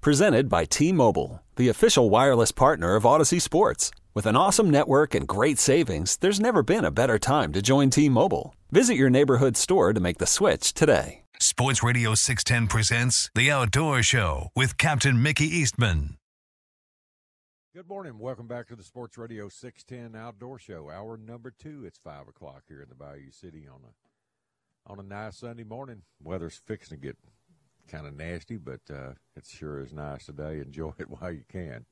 Presented by T Mobile, the official wireless partner of Audacy Sports. With an awesome network and great savings, there's never been a better time to join T Mobile. Visit your neighborhood store to make the switch today. Sports Radio 610 presents The Outdoor Show with Captain Mickey Eastman. Good morning. Welcome back to the Sports Radio 610 Outdoor Show. Hour number two. It's 5 o'clock here in the Bayou City on a, on a nice Sunday morning. Weather's fixing to get kind of nasty, but uh, it sure is nice today. Enjoy it while you can.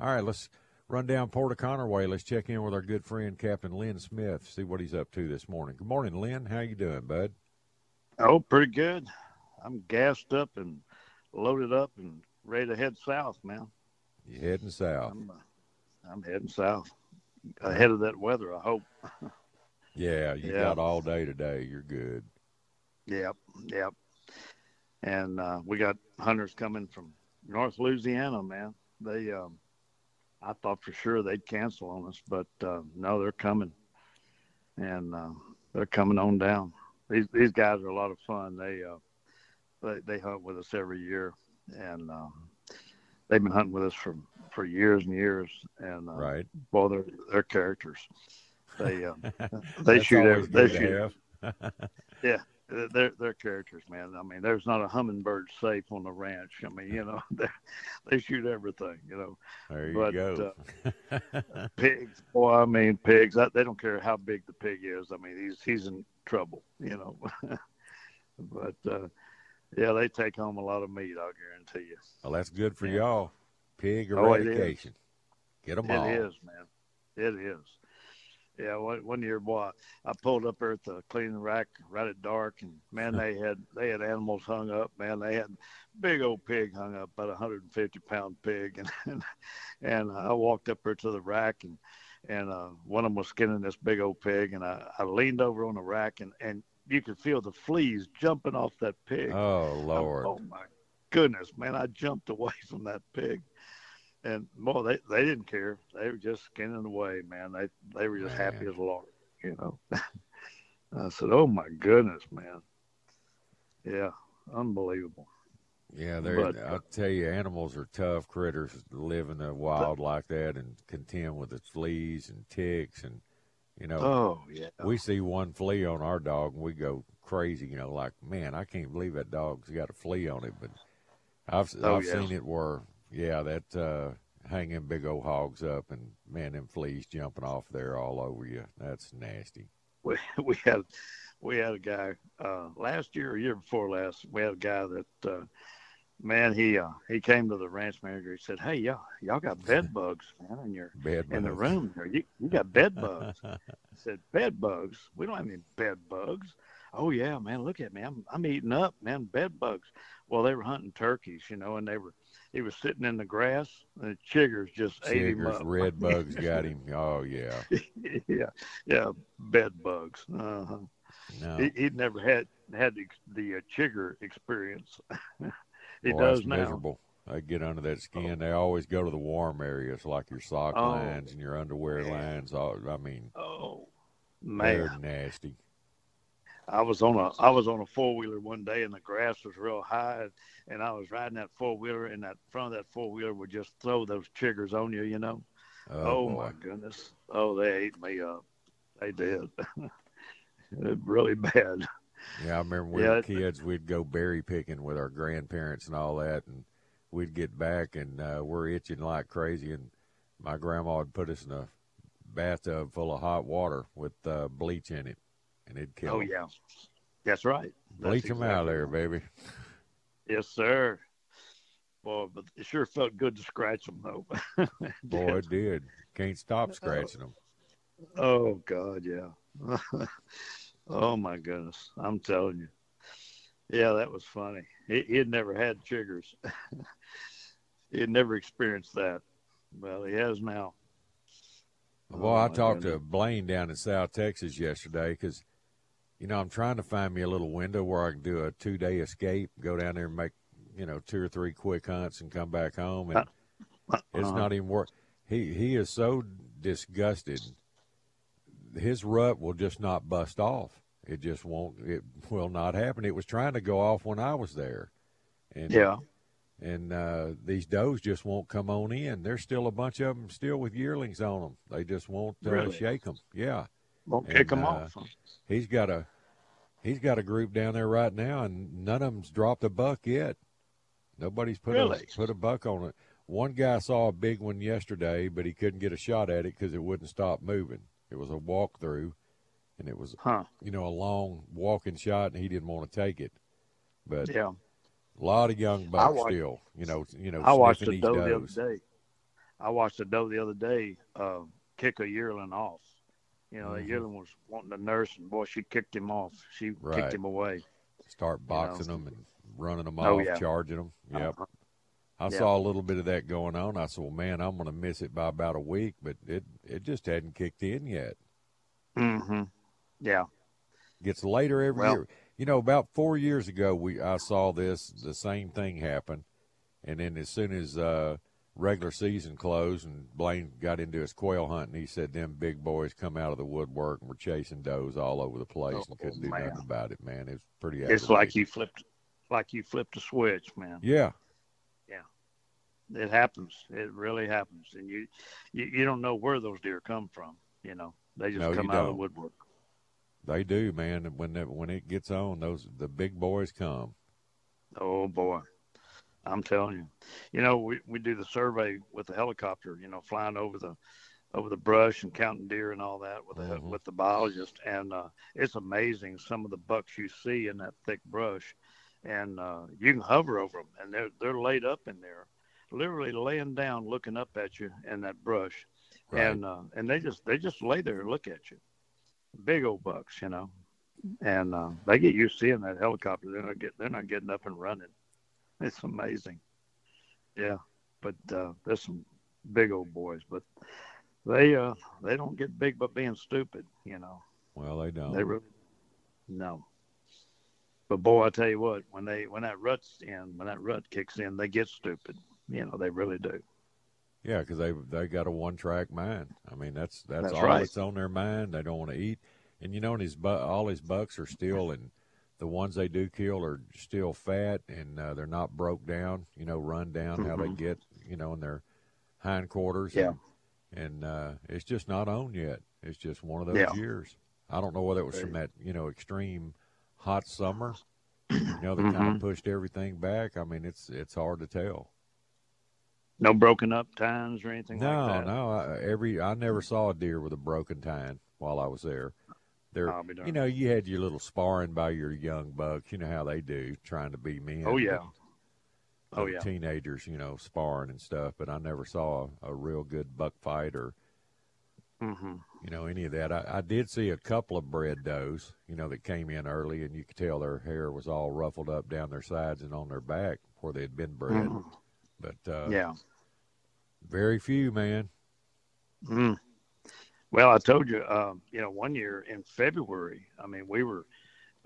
All right, let's run down Port O'Connor way. Let's check in with our good friend Captain Lynn Smith, see what he's up to this morning. Good morning, Lynn. How you doing, bud? Oh, pretty good. I'm gassed up and loaded up and ready to head south, man. You heading south? I'm, uh, I'm heading south, ahead of that weather. I hope. yeah, you Yeah. got all day today. You're good. Yep, yep. And uh, we got hunters coming from North Louisiana, man. They, um, I thought for sure they'd cancel on us, but uh, no, they're coming, and uh, they're coming on down. These these guys are a lot of fun. They uh, they they hunt with us every year, and um, they've been hunting with us for for years and years. And uh, Right. well, they're they're characters. They um, they shoot every, they shoot yeah, they're they're characters, man. I mean, there's not a hummingbird safe on the ranch. I mean, you know, they they shoot everything, you know. There you But, go. Pigs, boy, I mean, pigs. I, they don't care how big the pig is. I mean, he's he's in trouble, you know. but uh, yeah, they take home a lot of meat. I'll guarantee you. well, that's good for Yeah. y'all. Pig Oh, eradication. Get them all. It is, man. It is. Yeah, one, one year, boy, I pulled up there at the cleaning rack right at dark, and man, they had they had animals hung up. Man, they had big old pig hung up, about a hundred and fifty pound pig, and and, and I walked up there to the rack, and and uh, one of them was skinning this big old pig, and I, I leaned over on the rack, and and you could feel the fleas jumping off that pig. Oh Lord. Oh my goodness, man! I jumped away from that pig, and boy, they they didn't care. They were just skinning away, man. They they were just happy Man. as lark, you know. I said, "Oh my goodness, man! Yeah, unbelievable." Yeah, they I'll uh, tell you, animals are tough critters to live in the wild like that and contend with the fleas and ticks and you know Oh yeah, we see one flea on our dog and we go crazy, you know, like, man, I can't believe that dog's got a flea on it. But I've Oh, I've yeah. seen it where, yeah, that uh, hanging big old hogs up and man, them fleas jumping off there all over you. That's nasty. we we had we had a guy uh, last year or year before last. We had a guy that uh, man he uh, he came to the ranch manager. He said, "Hey, y'all y'all got bed bugs, man, in your Bed in the room here. You you got bed bugs." I said, "Bed bugs? We don't have any bed bugs." Oh yeah, man. Look at me. I'm I'm eating up, man. Bed bugs. Well, they were hunting turkeys, you know, and they were he was sitting in the grass, and the chiggers just ate him up. red bugs got him. Oh yeah. yeah, yeah, bed bugs. Uh-huh. No. He, he'd never had had the, the uh, chigger experience. he Boy, does now. miserable. They get under that skin. They always go to the warm areas, like your sock Oh, lines and your underwear man. lines. All, I mean, Oh man, they're nasty. I was on a I was on a four wheeler one day and the grass was real high, and I was riding that four wheeler and that front of that four wheeler would just throw those chiggers on you, you know. Oh, Oh, my goodness! Oh, they ate me up. They did. really bad. Yeah, I remember when we Yeah, were kids, we'd go berry picking with our grandparents and all that, and we'd get back and uh, we're itching like crazy, and my grandma would put us in a bathtub full of hot water with uh, bleach in it, and it'd kill Oh 'em. yeah, that's right. That's Bleach them out exactly there, right. baby. Yes, sir. Boy, but it sure felt good to scratch them though. It Boy, did. it did. Can't stop scratching them. Oh God, yeah. oh my goodness, I'm telling you. Yeah, that was funny. He, he had never had chiggers. he had never experienced that. Well, he has now. Well, I oh, talked to Blaine down in South Texas yesterday because, you know, I'm trying to find me a little window where I can do a two day escape, go down there and make, you know, two or three quick hunts and come back home. And uh, it's uh-huh. not even work. He he is so disgusted. His rut will just not bust off. It just won't. It will not happen. It was trying to go off when I was there, and yeah, and uh, these does just won't come on in. There's still a bunch of them still with yearlings on them. They just won't uh, really? shake them. Yeah, won't and, kick them uh, off. He's got a he's got a group down there right now, and none of them's dropped a buck yet. Nobody's put really? a put a buck on it. One guy saw a big one yesterday, but he couldn't get a shot at it because it wouldn't stop moving. It was a walkthrough, and it was huh. you know a long walking shot, and he didn't want to take it. But yeah, a lot of young bucks watched, still, you know, you know. I watched a doe the other day. I watched a doe the other day uh, kick a yearling off. You know, mm-hmm. the yearling was wanting to nurse, and boy, she kicked him off. She right. kicked him away. Start boxing you know? them and running them oh, off, yeah. charging them. Yep. Uh-huh. I yeah. saw a little bit of that going on. I said, "Well, man, I'm going to miss it by about a week," but it it just hadn't kicked in yet. Mm-hmm. Yeah. Gets later every well, year you know, about four years ago, we I saw this the same thing happen, and then as soon as uh, regular season closed and Blaine got into his quail hunting, he said them big boys come out of the woodwork and were chasing does all over the place oh, and couldn't do nothing about it. Man, it was pretty. It's like you flipped, like you flipped a switch, man. Yeah. Yeah. It happens. It really happens, and you, you, you don't know where those deer come from. You know, they just no, come out don't. of the woodwork. They do, man. When that, when it gets on, those the big boys come. Oh boy, I'm telling you. You know, we, we do the survey with the helicopter. You know, flying over the over the brush and counting deer and all that with the mm-hmm. with the biologist, and uh, it's amazing some of the bucks you see in that thick brush, and uh, you can hover over them, and they're they're laid up in there, literally laying down, looking up at you in that brush, right. and uh, and they just they just lay there and look at you big old bucks, you know, and uh, they get used to seeing that helicopter. They're not get they're not getting up and running. It's amazing. Yeah, but uh, there's some big old boys, but they uh they don't get big but being stupid, you know. Well, they don't. They really no. But boy, I tell you what, when they when that rut's in, when that rut kicks in, they get stupid. You know, they really do. Yeah, because they they got a one track mind. I mean, that's that's, that's all right. that's on their mind. They don't want to eat, and you know, his bu- all his bucks are still, and the ones they do kill are still fat, and uh, they're not broke down. You know, run down mm-hmm. how they mm-hmm. get, you know, in their hindquarters. Yeah, and, and uh, it's just not on yet. It's just one of those yeah. years. I don't know whether it was from that you know extreme hot summer, you know, that mm-hmm. kind of pushed everything back. I mean, it's it's hard to tell. No broken up tines or anything no, like that. No, no. Every I never saw a deer with a broken tine while I was there. There, you know, you had your little sparring by your young bucks. You know how they do, trying to be men. Oh yeah. Oh yeah. Teenagers, you know, sparring and stuff. But I never saw a, a real good buck fight or, mm-hmm. you know, any of that. I, I did see a couple of bred does, you know, that came in early, and you could tell their hair was all ruffled up down their sides and on their back where they had been bred. Mm-hmm. But uh, yeah, very few, man. Mm. Well, I told you, um, you know, one year in February, I mean, we were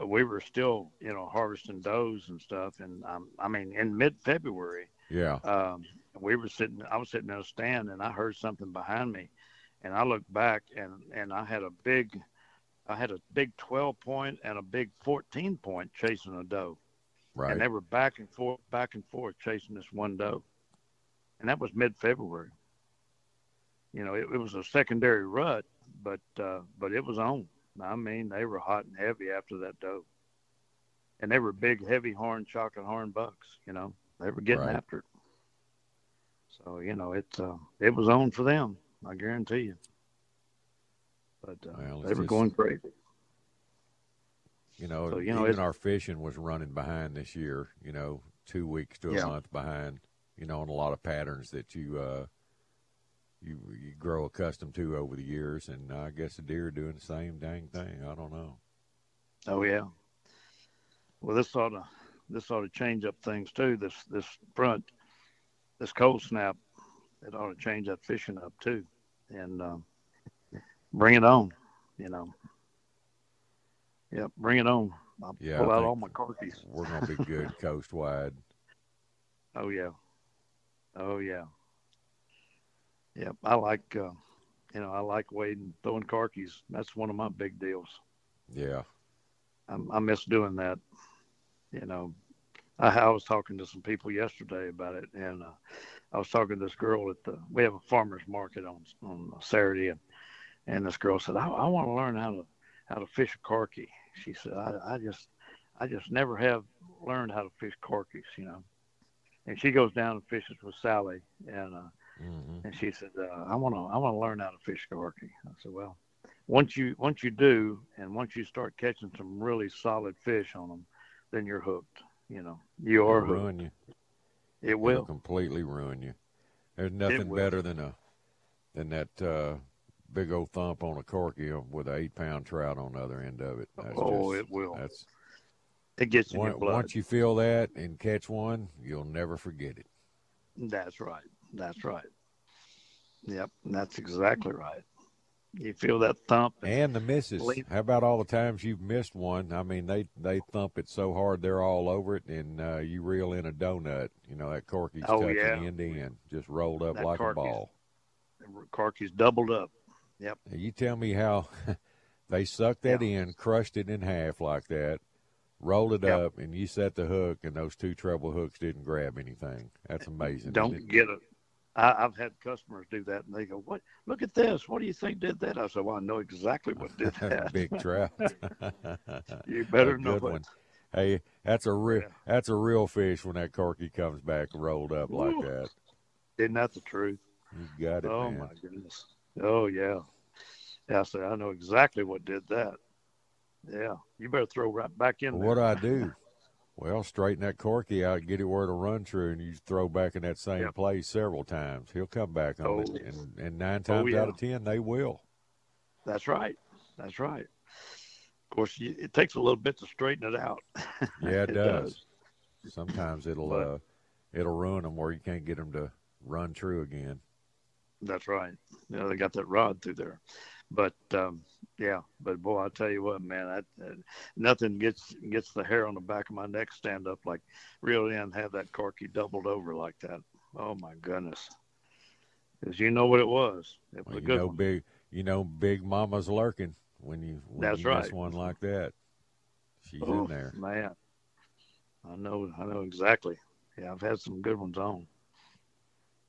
we were still, you know, harvesting does and stuff, and um, I mean, in mid February, yeah, um, we were sitting. I was sitting in a stand, and I heard something behind me, and I looked back, and and I had a big, I had a big twelve point and a big fourteen point chasing a doe, right, and they were back and forth, back and forth chasing this one doe. And that was mid-February. You know, it, it was a secondary rut, but uh, but it was on. I mean, they were hot and heavy after that doe, and they were big, heavy horn, chocolate horn bucks. You know, they were getting right. after it. So you know, it uh, it was on for them. I guarantee you. But uh, well, they were just, going crazy. You know, so, you know, even our fishing was running behind this year. You know, two weeks to a yeah. month behind you know, on a lot of patterns that you uh, you you grow accustomed to over the years. And I guess the deer are doing the same dang thing. I don't know. Oh yeah. Well, this ought to this ought to change up things too. This this front, this cold snap, it ought to change that fishing up too, and um, bring it on. You know. Yep, bring it on. I'll Yeah, pull I out all my corkies. We're gonna be good coast wide. Oh yeah. Oh yeah. Yep. I like uh, you know, I like wading throwing corkies. That's one of my big deals. Yeah. I, I miss doing that. You know, I, I was talking to some people yesterday about it, and uh, I was talking to this girl at the. We have a farmers market on on Saturday, and and this girl said, "I, I want to learn how to how to fish a corky." She said, "I, I just I just never have learned how to fish corkies, you know." And she goes down and fishes with Sally, and uh, hmm and she said, uh, "I want to, I want to learn how to fish corky." I said, "Well, once you once you do, and once you start catching some really solid fish on them, then you're hooked. You know, you are It'll hooked. ruin you. It It'll will. completely ruin you. There's nothing better than a than that uh, big old thump on a corky with an eight pound trout on the other end of it. That's Oh, just, it will. That's It gets in one, your blood. once you feel that and catch one, you'll never forget it. That's right. That's right. Yep, that's exactly right. You feel that thump. and- And the misses. Believe- How about all the times you've missed one? I mean, they they thump it so hard they're all over it, and uh, you reel in a donut. You know that corky's Oh, touching yeah. end to end, just rolled up That like a ball. Corky's doubled up. Now, You tell me how they sucked that Yeah. in, crushed it in half like that, rolled it Yeah. up, and you set the hook, and those two treble hooks didn't grab anything. That's amazing. Don't get it. I, I've had customers do that, and they go, "What? Look at this. What do you think did that?" I said, "Well, I know exactly what did that. Big trout. you better know one. Hey, that's a real Yeah. that's a real fish when that corky comes back rolled up like that. Isn't that the truth? You got it, oh man. my goodness. Oh yeah. Yeah, I said I know exactly what did that. Yeah, you better throw right back in Well, what do I do? Well, straighten that corky out, get it where it'll run true, and you throw back in that same place several times. He'll come back on it, Oh. and, and nine times yeah. out of ten, they will. That's right. That's right. Of course, you, it takes a little bit to straighten it out. Yeah, it, It does. Sometimes it'll But- uh, it'll ruin them where you can't get them to run true again. That's right. You know, they got that rod through there. But um, yeah, but boy, I tell you what, man, I, uh, nothing gets gets the hair on the back of my neck stand up like reel in, have that corky doubled over like that. Oh my goodness! Because you know what it was. It was Well, a you good know, one. big you know, big mama's lurking when you when That's you miss right. one like that. She's Oh, in there. man. I know, I know exactly. Yeah, I've had some good ones on.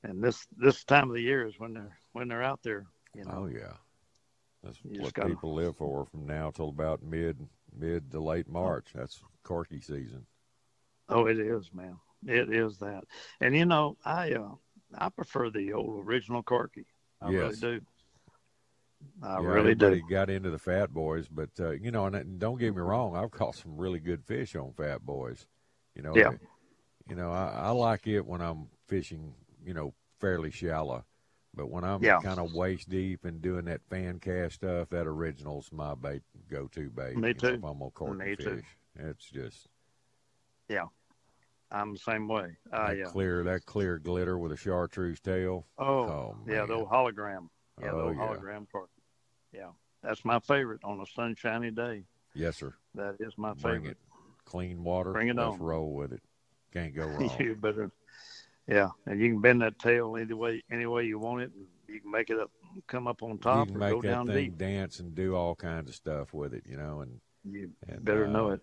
And this this time of the year is when they're when they're out there. You know, Oh yeah, that's You what gotta- people live for from now till about mid mid to late March. That's corky season. Oh, it is, man. It is that. And you know, I uh, I prefer the old original Corky. I Yes. really do. I yeah, really do. got into the fat boys, but uh, you know, and, and don't get me wrong, I've caught some really good fish on fat boys. You know, Yeah. you know, I, I like it when I'm fishing, you know, fairly shallow. But when I'm Yeah. kind of waist deep and doing that fan cast stuff, that original's my bait, go-to bait. Me you know, too. if I'm gonna corky Me fish, too. it's just Yeah, I'm the same way. I that uh, clear, that clear glitter with a chartreuse tail. oh, Oh, yeah, the old hologram. Yeah, the Oh, old yeah. hologram part. Yeah, that's my favorite on a sunshiny day. Yes, sir. That is my favorite. Bring favorite. it. Clean water. Bring it Let's on. roll with it. Can't go wrong. you better. Yeah, and you can bend that tail any way any way you want it. You can make it up, come up on top, you can or make go that down thing deep. dance and do all kinds of stuff with it, you know, and You and, better know uh, it.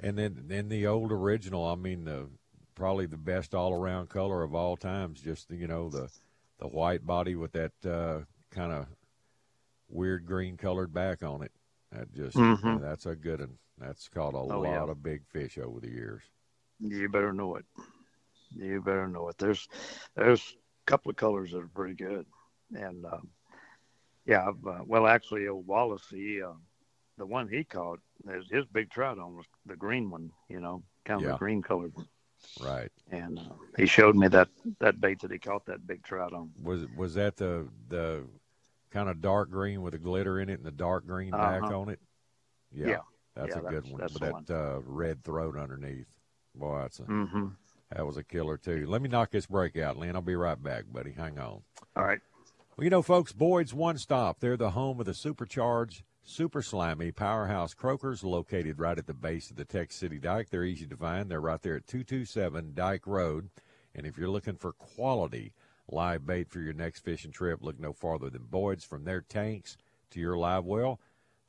and then then the old original. I mean, the probably the best all around color of all times. Just you know the the white body with that uh, kind of weird green colored back on it. That just Mhm. that's a good one. That's caught a Oh, lot yeah. of big fish over the years. You better know it. You better know it. There's there's a couple of colors that are pretty good, and um, yeah, I've, uh, well, actually, old Wallace, he uh, the one he caught, his, his big trout on was the green one, you know, kind of Yeah. the green colored one, Right. and uh, he showed me that that bait that he caught that big trout on. Was was that the the kind of dark green with the glitter in it and the dark green back Uh-huh. on it? Yeah. That's Yeah, a good one that's that uh, red throat underneath. Boy, that's a Mm-hmm. That was a killer too. Let me knock this break out, Lynn. I'll be right back, buddy. Hang on. All right. Well, you know, folks, Boyd's One Stop. They're the home of the supercharged, super slimy powerhouse croakers located right at the base of the Texas City Dike. They're easy to find. They're right there at 227 Dike Road. And if you're looking for quality live bait for your next fishing trip, look no farther than Boyd's. From their tanks to your live well,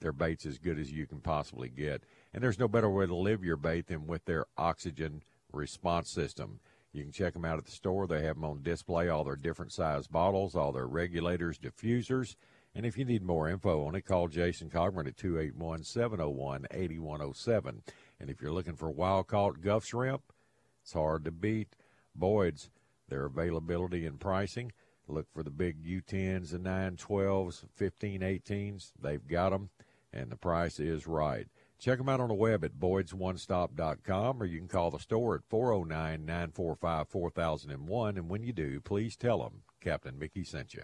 their bait's as good as you can possibly get. And there's no better way to live your bait than with their oxygen response system. You can check them out at the store. They have them on display, all their different size bottles, all their regulators, diffusers. And if you need more info on it, call Jason Cogburn at 281 701 8107. And if you're looking for wild caught Gulf shrimp, it's hard to beat. Boyd's, their availability and pricing. Look for the big U10s and 912s, 15 18s. They've got them, and the price is right. Check them out on the web at boydsonestop.com or you can call the store at 409 945 4001. And when you do, please tell them Captain Mickey sent you.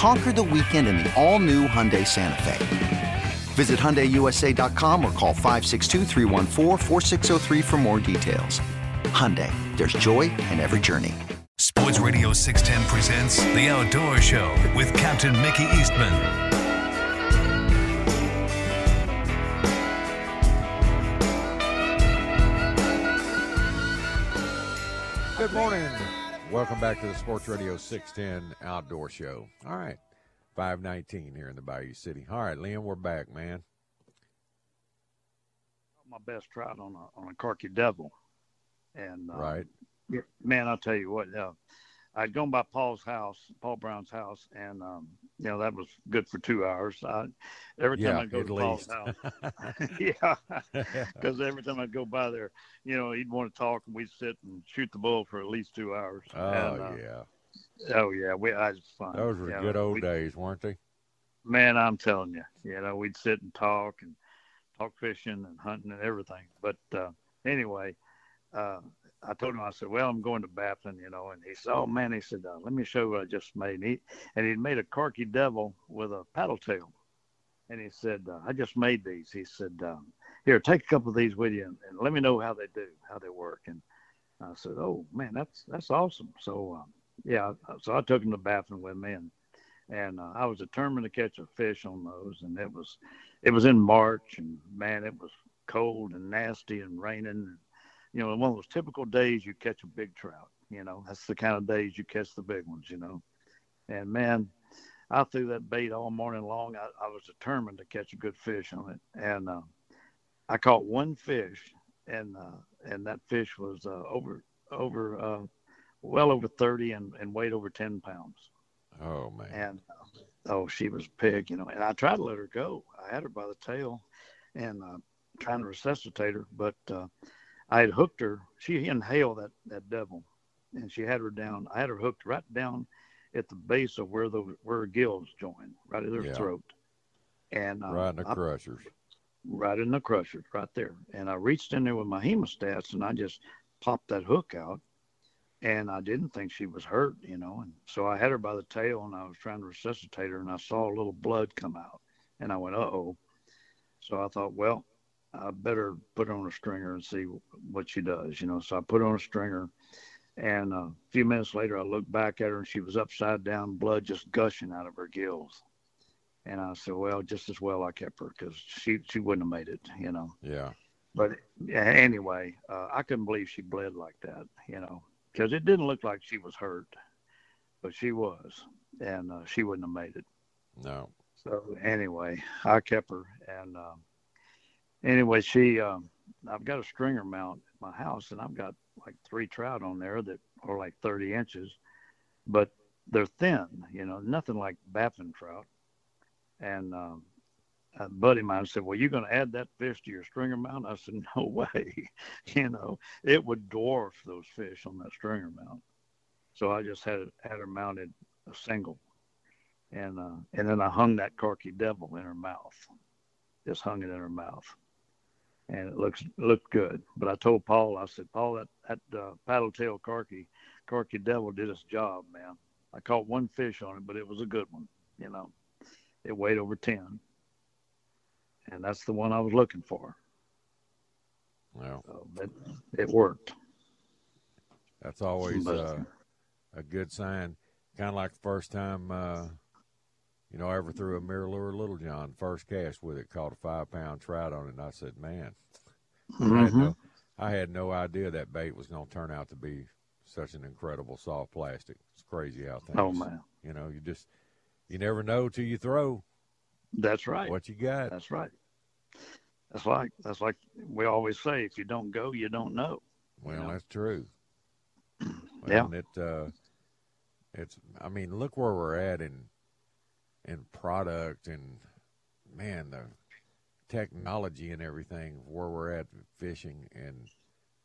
Conquer the weekend in the all-new Hyundai Santa Fe. Visit HyundaiUSA.com or call 562 for more details. Hyundai, there's joy in every journey. Sports Radio 610 presents The Outdoor Show with Captain Mickey Eastman. Good morning. Welcome back to the Sports Radio 610 Outdoor Show. All right, 519 here in the Bayou City. All right, Lynn, we're back, man. My best trout on a on a Corky Devil, and uh, right, man, I'll tell you what. Uh, I'd gone by Paul's house, Paul Brown's house, and um, you know that was good for two hours. I, every time yeah, I go to. Paul's house, yeah, because every time I go by there, you know, he'd want to talk, and we'd sit and shoot the bull for at least two hours. Oh and, uh, yeah, oh yeah, we I was fun. those were Yeah, good old we- days, weren't they? Man, I'm telling you, you know, we'd sit and talk and talk fishing and hunting and everything. But uh, anyway, uh, I told him, I said, well, I'm going to Baffin, you know, and he said, oh man, he said, uh, let me show you what I just made. And, he, and he'd made a corky devil with a paddle tail. And he said, uh, I just made these. He said, um, here, take a couple of these with you and, and let me know how they do, how they work. And I said, oh man, that's, that's awesome. So, um, yeah, so I took him to Baffin with me and, and uh, I was determined to catch a fish on those. And it was, it was in March, and man, it was cold and nasty and raining. You know, one of those typical days you catch a big trout. You know, that's the kind of days you catch the big ones. You know, and man, I threw that bait all morning long. I, I was determined to catch a good fish on it, and uh, I caught one fish, and uh, and that fish was uh, over over uh, well over thirty and, and weighed over ten pounds Oh man, and uh, oh, she was a pig, you know. And I tried to let her go. I had her by the tail, and uh, trying to resuscitate her, but uh, I had hooked her. She inhaled that that devil, and she had her down. I had her hooked right down at the base of where the where her gills join, right at her Yeah. throat, and uh, right in the I- crushers. right in the crushers, right there. And I reached in there with my hemostats, and I just popped that hook out, and I didn't think she was hurt, you know. And so I had her by the tail, and I was trying to resuscitate her, and I saw a little blood come out, and I went, "Uh oh." So I thought, well, I better put on a stringer and see what she does, you know. So I put on a stringer, and uh, a few minutes later, I looked back at her, and she was upside down, blood just gushing out of her gills. And I said, well, just as well I kept her because she she wouldn't have made it, you know. Yeah. But anyway, uh, I couldn't believe she bled like that, you know because it didn't look like she was hurt, but she was, and uh, she wouldn't have made it. No. So anyway, I kept her, and uh, anyway, she. Um, I've got a stringer mount at my house, and I've got like three trout on there that are like 30 inches, but they're thin. You know, nothing like baffin trout. And um, a buddy of mine said, "Well, you're going to add that fish to your stringer mount?" I said, "No way. you know, it would dwarf those fish on that stringer mount." So I just had it, had her mounted a single, and uh, and then I hung that corky devil in her mouth, just hung it in her mouth, and it looks looked good. But I told Paul, I said, "Paul, that that uh, paddle tail corky corky devil did its job, man. I caught one fish on it, but it was a good one. You know, it weighed over ten, and that's the one I was looking for. Well, so it, it worked. That's always uh, a good sign. Kind of like the first time, uh, you know, I ever threw a MirrOlure Little John first cast with it, caught a five pound trout on it, and I said, "Man, mm-hmm. I, had no, I had no idea that bait was going to turn out to be such an incredible soft plastic. It's crazy how things. Oh man! You know, you just you never know till you throw. That's right. What you got? That's right. That's like that's like we always say: if you don't go, you don't know. Well, you know? that's true. Well, yeah. It uh, it's. I mean, look where we're at in in product and man, the technology and everything where we're at fishing and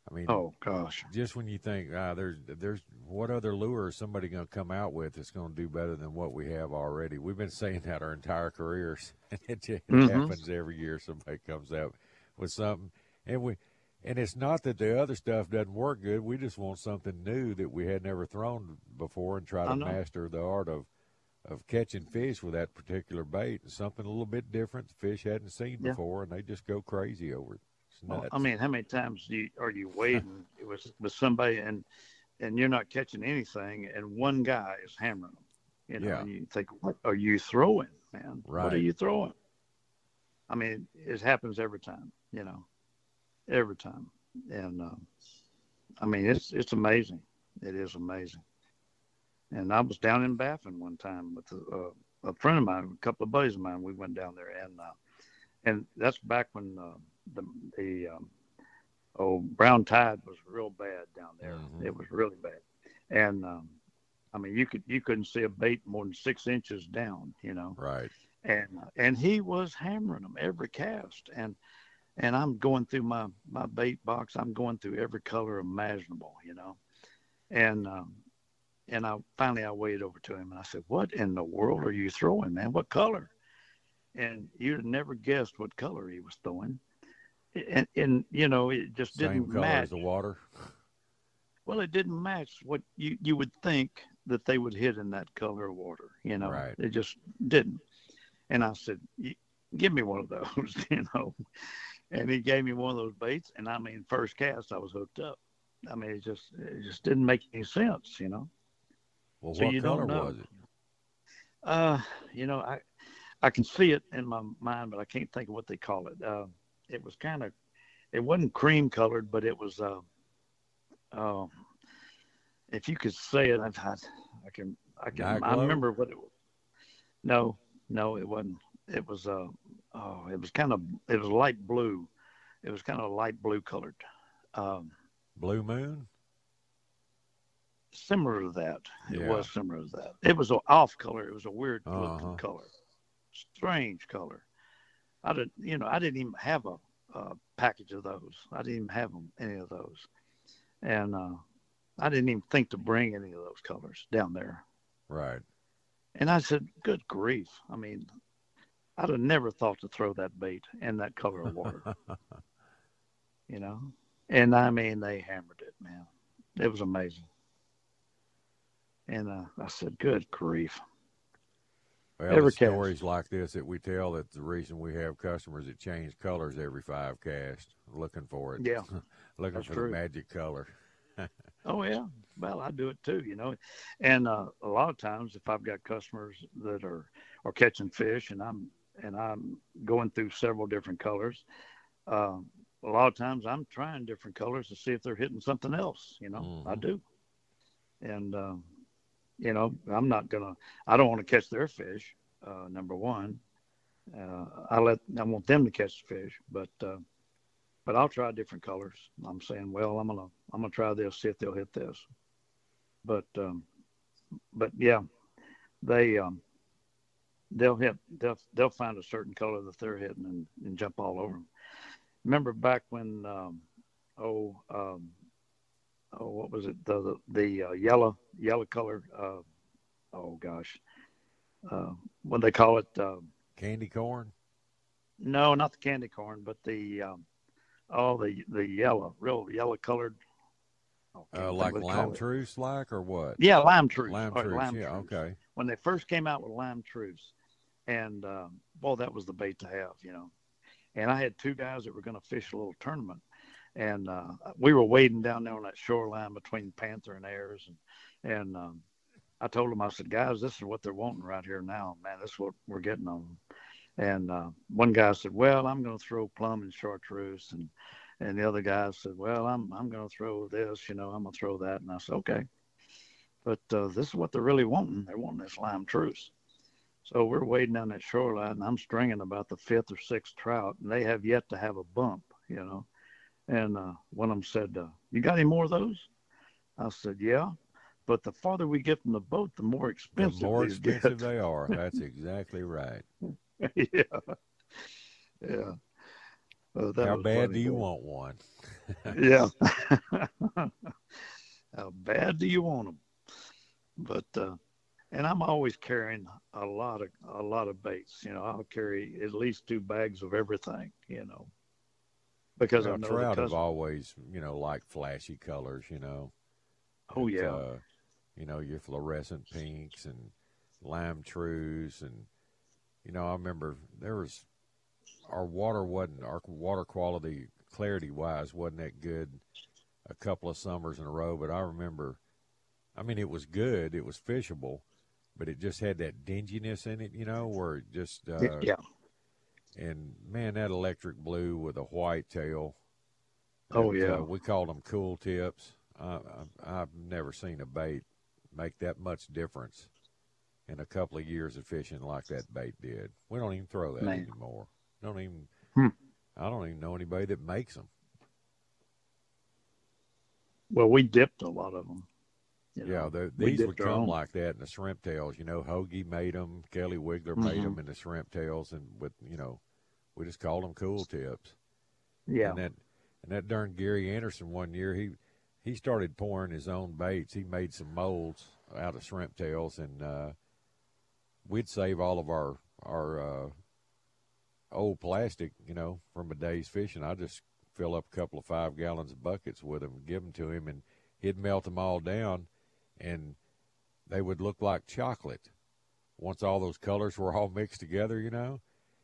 I mean, oh gosh, just when you think, ah, there's, there's, what other lure is somebody going to come out with that's going to do better than what we have already? We've been saying that our entire careers, and it, just mm-hmm. happens every year. Somebody comes out with something, and we, and it's not that the other stuff doesn't work good. We just want something new that we had never thrown before, and try to master the art of, of catching fish with that particular bait. Something a little bit different the fish hadn't seen yeah. before, and they just go crazy over it. Well, I mean, how many times do you, are you waiting with with somebody and and you're not catching anything, and one guy is hammering them, you know, yeah. and you think, what are you throwing, man? Right. What are you throwing? I mean, it happens every time, you know, every time, and um, I mean, it's it's amazing. It is amazing. And I was down in Baffin one time with a, uh, a friend of mine, a couple of buddies of mine. We went down there, and uh, and that's back when. Uh, the the um, oh brown tide was real bad down there. Mm-hmm. It was really bad, and um, I mean you could you couldn't see a bait more than six inches down. You know, right? And and he was hammering them every cast, and and I'm going through my my bait box. I'm going through every color imaginable. You know, and um, and I finally I waded over to him and I said, "What in the world are you throwing, man? What color?" And you'd never guessed what color he was throwing and, and you know it just Same didn't color match as the water. Well, it didn't match what you you would think that they would hit in that color of water. You know, right. it just didn't. And I said, "Give me one of those," you know. And he gave me one of those baits, and I mean, first cast, I was hooked up. I mean, it just it just didn't make any sense, you know. Well, so what you color don't know. was it? Uh, you know, I I can see it in my mind, but I can't think of what they call it. Uh, it was kind of it wasn't cream colored, but it was uh, uh, if you could say it, I, I can I can Night I glow? remember what it was. No, no, it wasn't. It was uh oh, it was kind of it was light blue. It was kind of light blue colored. Um, Blue Moon. Similar to that. It Yeah. was similar to that. It was an off color. It was a weird Uh-huh. looking color, strange color. I didn't, you know, I didn't even have a, a package of those. I didn't even have them, any of those, and uh, I didn't even think to bring any of those colors down there. Right. And I said, "Good grief! I mean, I'd have never thought to throw that bait in that color of water, you know." And I mean, they hammered it, man. It was amazing. And uh, I said, "Good grief." Well, Every stories like this that we tell that the reason we have customers that change colors every five casts, looking for it. Yeah, looking for true. the magic color. Oh yeah. Well, I do it too, you know. And uh, a lot of times, if I've got customers that are are catching fish, and I'm and I'm going through several different colors, um, a lot of times I'm trying different colors to see if they're hitting something else. You know, I Mhm. do. And um, you know, I'm not gonna. I don't want to catch their fish. Uh, number one, uh, I let I want them to catch the fish, but uh, but I'll try different colors. I'm saying, well, I'm gonna I'm gonna try this, see if they'll hit this. But um, but yeah, they um, they'll hit they'll they'll find a certain color that they're hitting and, and jump all over them. Remember back when um, oh um, oh what was it the the, the uh, yellow yellow color uh, oh gosh uh, what they call it uh, Candy corn. no not the candy corn but the um, oh the the yellow real yellow colored oh, Uh, like what they call lime truce, like or what? yeah lime truce Lime truce. lime yeah. truce. Okay. when they first came out with lime truce and um, boy that was the bait to have you know and i had two guys that were going to fish a little tournament and uh, we were wading down there on that shoreline between panther and Ayres and and um, i told them i said guys this is what they're wanting right here now man this is what we're getting on and uh, one guy said well i'm going to throw plum and chartreuse and and the other guy said well i'm i'm going to throw this you know i'm going to throw that and i said okay but uh, this is what they're really wanting. They're wanting this lime truce. So we're wading down that shoreline, and I'm stringing about the fifth or sixth trout, and they have yet to have a bump, you know. And uh, one of them said, uh, "You got any more of those?" I said, "Yeah." But the farther we get from the boat, the more expensive. the more expensive they are. That's exactly right. yeah, yeah. Uh, that How bad do you want one? yeah. How bad do you want them? But uh, and I'm always carrying a lot of a lot of baits. You know, I'll carry at least two bags of everything. You know, because Well, know trout have always, you know, like flashy colors. You know. Oh yeah, uh, you know your fluorescent pinks and lime trues and you know I remember there was our water wasn't our water quality clarity wise wasn't that good a couple of summers in a row but I remember I mean it was good it was fishable but it just had that dinginess in it you know where it just uh, yeah. And man that electric blue with a white tail Oh, that, yeah. uh, we called them cool tips I, I, I've never seen a bait make that much difference in a couple of years of fishing like that bait did. We don't even throw that Man. anymore. Don't even. Hmm. I don't even know anybody that makes them. Well, we dipped a lot of them. You yeah, know, we these would come own. like that in the shrimp tails. You know, Hogie made them. Kelly Wiggler made Mhm. them in the shrimp tails, and with you know, we just called them cool tips. Yeah, And that and that darn Gary Anderson one year he he started pouring his own baits. He made some molds out of shrimp tails, and uh, we'd save all of our our uh, old plastic, you know, from a day's fishing. I just fill up a couple of five gallons of buckets with them, give them to him, and he'd melt them all down, and they would look like chocolate once all those colors were all mixed together, you know.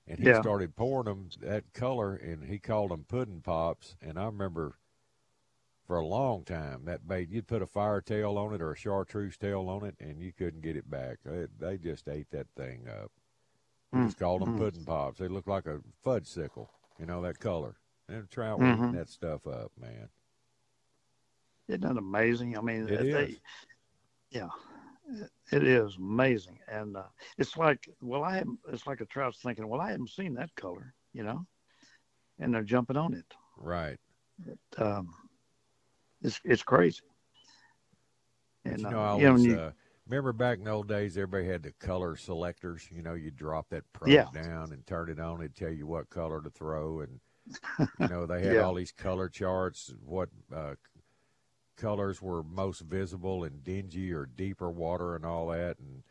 And he Yeah. started pouring them that color, and he called them pudding pops. And I remember for a long time that bait, you'd put a fire tail on it or a chartreuse tail on it, and you couldn't get it back. They, they just ate that thing up. Mm, just called them mm. pudding pops. They look like a fudge sickle, you know, that color. And trout eating Mhm. that stuff up, man. isn't that amazing? I mean, It they, is. yeah, it is amazing, and uh, it's like, well, I haven't. It's like a trout's thinking, well, I haven't seen that color, you know, and they're jumping on it. Right. Um, it's it's crazy. And you uh, know, I you know, uh, remember back in the old days, everybody had the color selectors. You know, you drop that probe Yeah. down and turn it on. It'd tell you what color to throw, and you know they had Yeah. all these color charts. What uh, colors were most visible in dingy or deeper water, and all that. And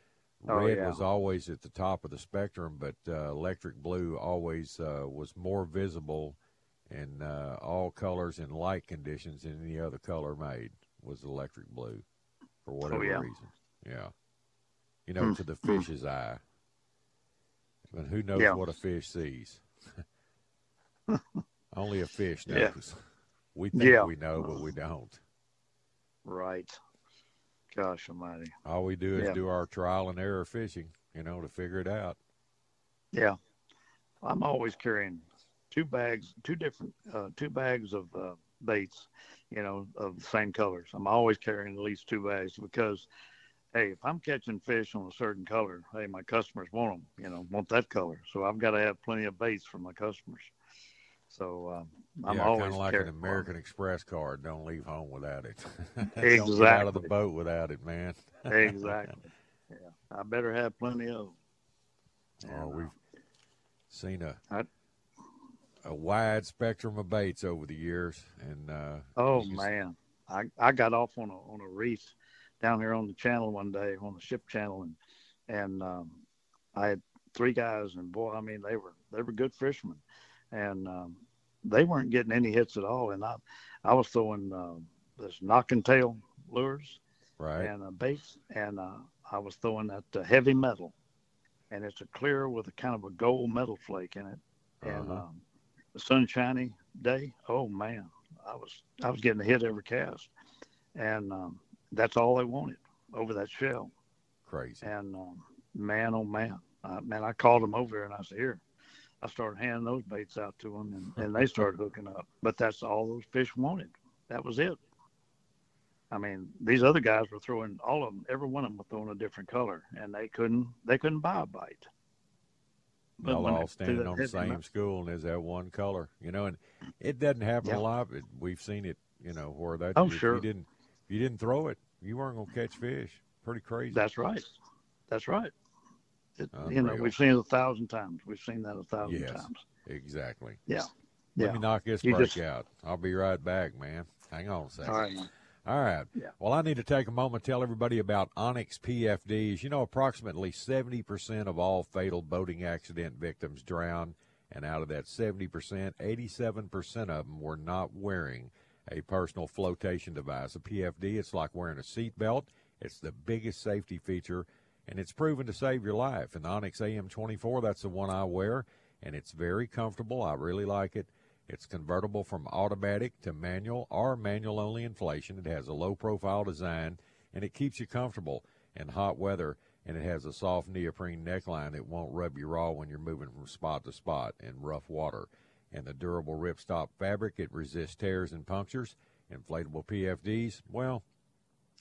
Oh, red yeah. was always at the top of the spectrum, but uh, electric blue always uh, was more visible in uh, all colors and light conditions than any other color made was electric blue for whatever Oh, yeah. reason. Yeah. You know, to the Mm-hmm. fish's eye. But who knows Yeah. what a fish sees? Only a fish knows. We think we know, but we don't. Right. Gosh almighty. All we do is Yeah. do our trial and error fishing, you know, to figure it out. Yeah. I'm always carrying two bags, two different, uh, two bags of uh, baits, you know, of the same colors. I'm always carrying at least two bags because, hey, if I'm catching fish on a certain color, hey, my customers want them, you know, want that color. So I've got to have plenty of baits for my customers. So um, I'm yeah, always kind of like an. American Express card. Don't leave home without it. exactly. Don't get out of the boat without it, man. exactly. Yeah, I better have plenty of them. Oh, And, we've uh, seen a I- a wide spectrum of baits over the years, and uh, Oh just- man, I, I got off on a on a reef down here on the channel one day on the ship channel and and um, I had three guys and boy I mean they were they were good fishermen and um, they weren't getting any hits at all and I I was throwing uh, this knocking tail lures right? and uh, baits and uh, I was throwing that uh, heavy metal and it's a clear with a kind of a gold metal flake in it and Uh-huh. um, the sunshiny day oh man i was i was getting a hit every cast and um, that's all they wanted over that shell Crazy. and um, man oh man uh, man i called them over and i said here i started handing those baits out to them and, and they started hooking up but that's all those fish wanted that was it i mean these other guys were throwing all of them every one of them were throwing a different color and they couldn't they couldn't buy a bite But when all standing on the same school, and there's that one color, you know, and it doesn't happen Yeah. a lot. But we've seen it, you know, where that. Oh, if sure. You didn't, if you didn't throw it, you weren't gonna catch fish. Pretty crazy. That's right. That's right. It, uh, you know, we've seen it a thousand times. We've seen that a thousand Yes. times. exactly. Yeah. Let Yeah. me knock this You break just- out. I'll be right back, man. Hang on a second. All right. All right. Yeah. Well, I need to take a moment to tell everybody about Onyx PFDs. You know, approximately 70% of all fatal boating accident victims drown, and out of that 70%, 87% of them were not wearing a personal flotation device. A PFD, it's like wearing a seatbelt. It's the biggest safety feature, and it's proven to save your life. And the Onyx AM24, that's the one I wear, and it's very comfortable. I really like it. It's convertible from automatic to manual or manual only inflation. It has a low profile design and it keeps you comfortable in hot weather. And it has a soft neoprene neckline that won't rub you raw when you're moving from spot to spot in rough water. And the durable ripstop fabric, it resists tears and punctures. Inflatable PFDs, well,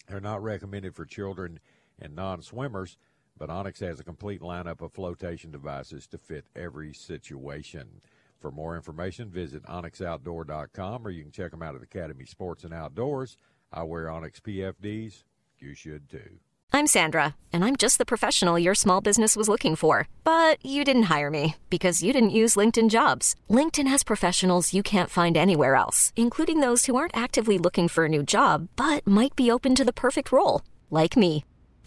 they're not recommended for children and non swimmers, but Onyx has a complete lineup of flotation devices to fit every situation. For more information, visit onyxoutdoor.com or you can check them out at Academy Sports and Outdoors. I wear Onyx PFDs. You should too. I'm Sandra, and I'm just the professional your small business was looking for. But you didn't hire me because you didn't use LinkedIn jobs. LinkedIn has professionals you can't find anywhere else, including those who aren't actively looking for a new job but might be open to the perfect role, like me.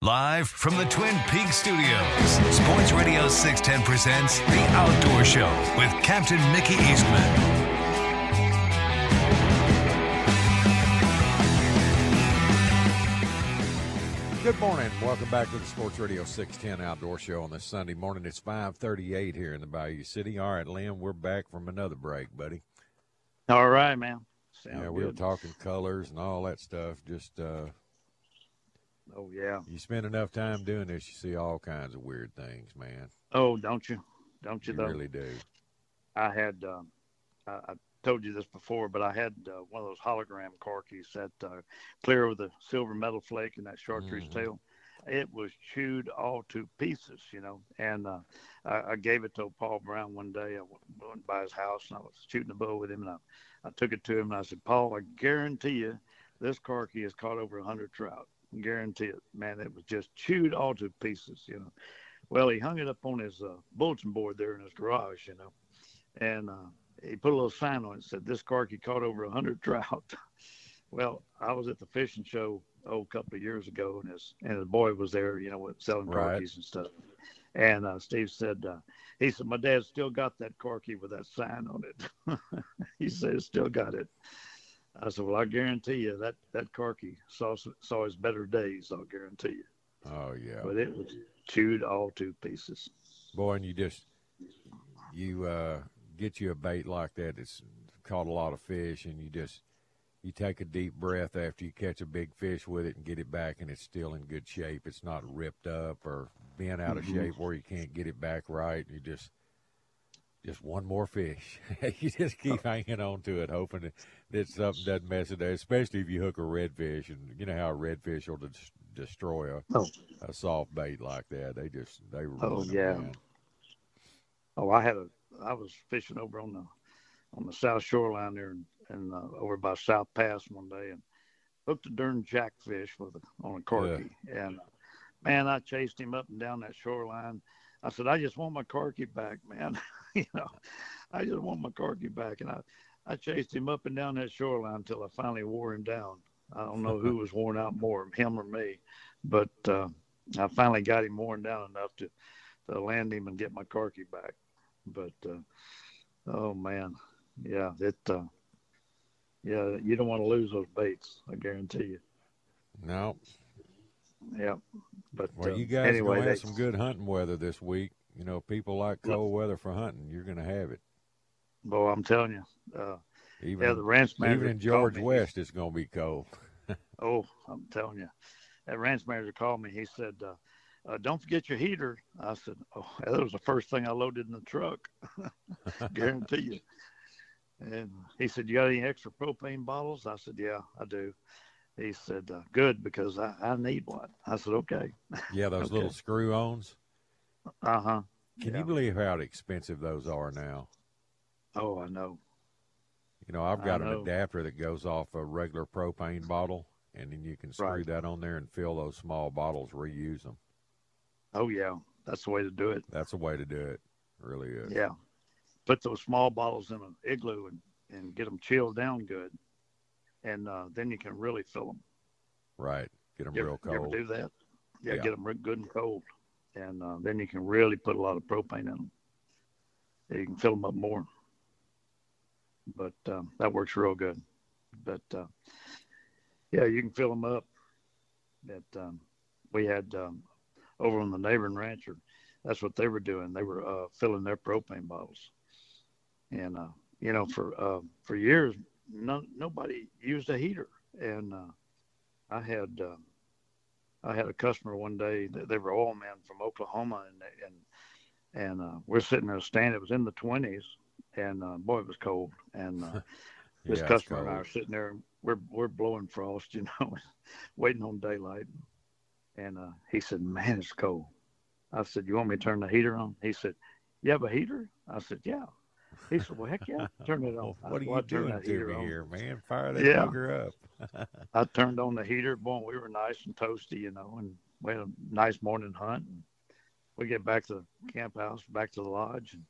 Live from the Twin Peaks studios, Sports Radio 610 presents The Outdoor Show with Captain Mickey Eastman. Good morning. Welcome back to the Sports Radio 610 Outdoor Show on this Sunday morning. It's 538 here in the Bayou City. All right, Lynn, we're back from another break, buddy. All right, man. Sounds yeah, we were talking colors and all that stuff. Just uh, Oh yeah. you spend enough time doing this, you see all kinds of weird things, man. Oh, don't you? Don't you? You though? really do. I had. Um, I, I told you this before, but I had uh, one of those hologram corkies that uh, clear with a silver metal flake and that chartreuse Mhm. tail, it was chewed all to pieces, you know. And uh, I, I gave it to Paul Brown one day. I went by his house and I was shooting a bull with him, and I, I took it to him and I said, Paul, I guarantee you, this corky has caught over a hundred trout. Guarantee it, man. It was just chewed all to pieces, you know. Well, he hung it up on his uh, bulletin board there in his garage, you know, and uh, he put a little sign on it said, "This corky caught over a hundred trout." well, I was at the fishing show oh, a couple of years ago, and his and his boy was there, you know, selling Right. and stuff. And uh, Steve said, uh, he said, my dad still got that corky with that sign on it. he said, still got it. I said, well, I guarantee you that that corky saw saw his better days. I'll guarantee you. Oh yeah. But it was chewed all to pieces. Boy, and you just you uh, get you a bait like that that's caught a lot of fish, and you just you take a deep breath after you catch a big fish with it and get it back, and it's still in good shape. It's not ripped up or bent out of Mhm. shape where you can't get it back right. You just just one more fish. you just keep hanging on to it, hoping that, that something doesn't mess it up. Especially if you hook a redfish, and you know how a redfish will des- destroy a, Oh. a soft bait like that. They just they Oh yeah. Oh, I had a. I was fishing over on the on the south shoreline there, and, and uh, over by South Pass one day, and hooked a darn jackfish with a, on a corky. And uh, man, I chased him up and down that shoreline. I said, I just want my corky back, man. you know, I just want my corky back, and I I chased him up and down that shoreline until I finally wore him down. I don't know who was worn out more, him or me, but uh, I finally got him worn down enough to to land him and get my corky back. But uh, oh man, yeah, it uh, yeah, you don't want to lose those baits. I guarantee you. No. Yeah, but Well, uh, you guys anyway, gonna have they- some good hunting weather this week. You know, people like cold weather for hunting. You're gonna have it. Boy, I'm telling you, uh, Even yeah, the ranch manager even in George me. West, it's gonna be cold. Oh, I'm telling you, that ranch manager called me. He said, uh, uh, "Don't forget your heater." I said, "Oh, that was the first thing I loaded in the truck." Guarantee you. And he said, "You got any extra propane bottles?" I said, "Yeah, I do." He said, uh, "Good, because I, I need one." I said, "Okay." Yeah, those Okay. little screw ons. Uh huh. Can Yeah. you believe how expensive those are now? Oh, I know. You know, I've I got an adapter that goes off a regular propane bottle, and then you can screw Right. that on there and fill those small bottles, reuse them. Oh yeah, that's the way to do it. That's the way to do it. Really is. Yeah. Put those small bottles in an igloo and, and get them chilled down good. And uh, then you can really fill them. Right. Get them You real ever, you ever cold. do that? Yeah, Yeah. get them good and cold. And uh, then you can really put a lot of propane in them. You can fill them up more. But um, that works real good. But uh, yeah, you can fill them up. That um, we had um, over on the neighboring rancher, that's what they were doing. They were uh, filling their propane bottles. And uh, you know, for uh, for years, no, nobody used a heater. And uh, I had I had a customer one day. They, they were oil men from Oklahoma, and and and uh, we're sitting in a stand. It was in the twenties, and uh, boy, it was cold. And uh, this Yeah, customer and I are sitting there. We're we're blowing frost, you know, waiting on daylight. And uh, he said, "Man, it's cold." I said, "You want me to turn the heater on?" He said, "You have a heater?" I said, "Yeah." He said, "Well, heck yeah, turn it on." I What are you "Well, doing me here, man? Fire that Yeah. up. I turned on the heater. Boy, we were nice and toasty, you know, and we had a nice morning hunt. And we get back to the camp house, back to the lodge, and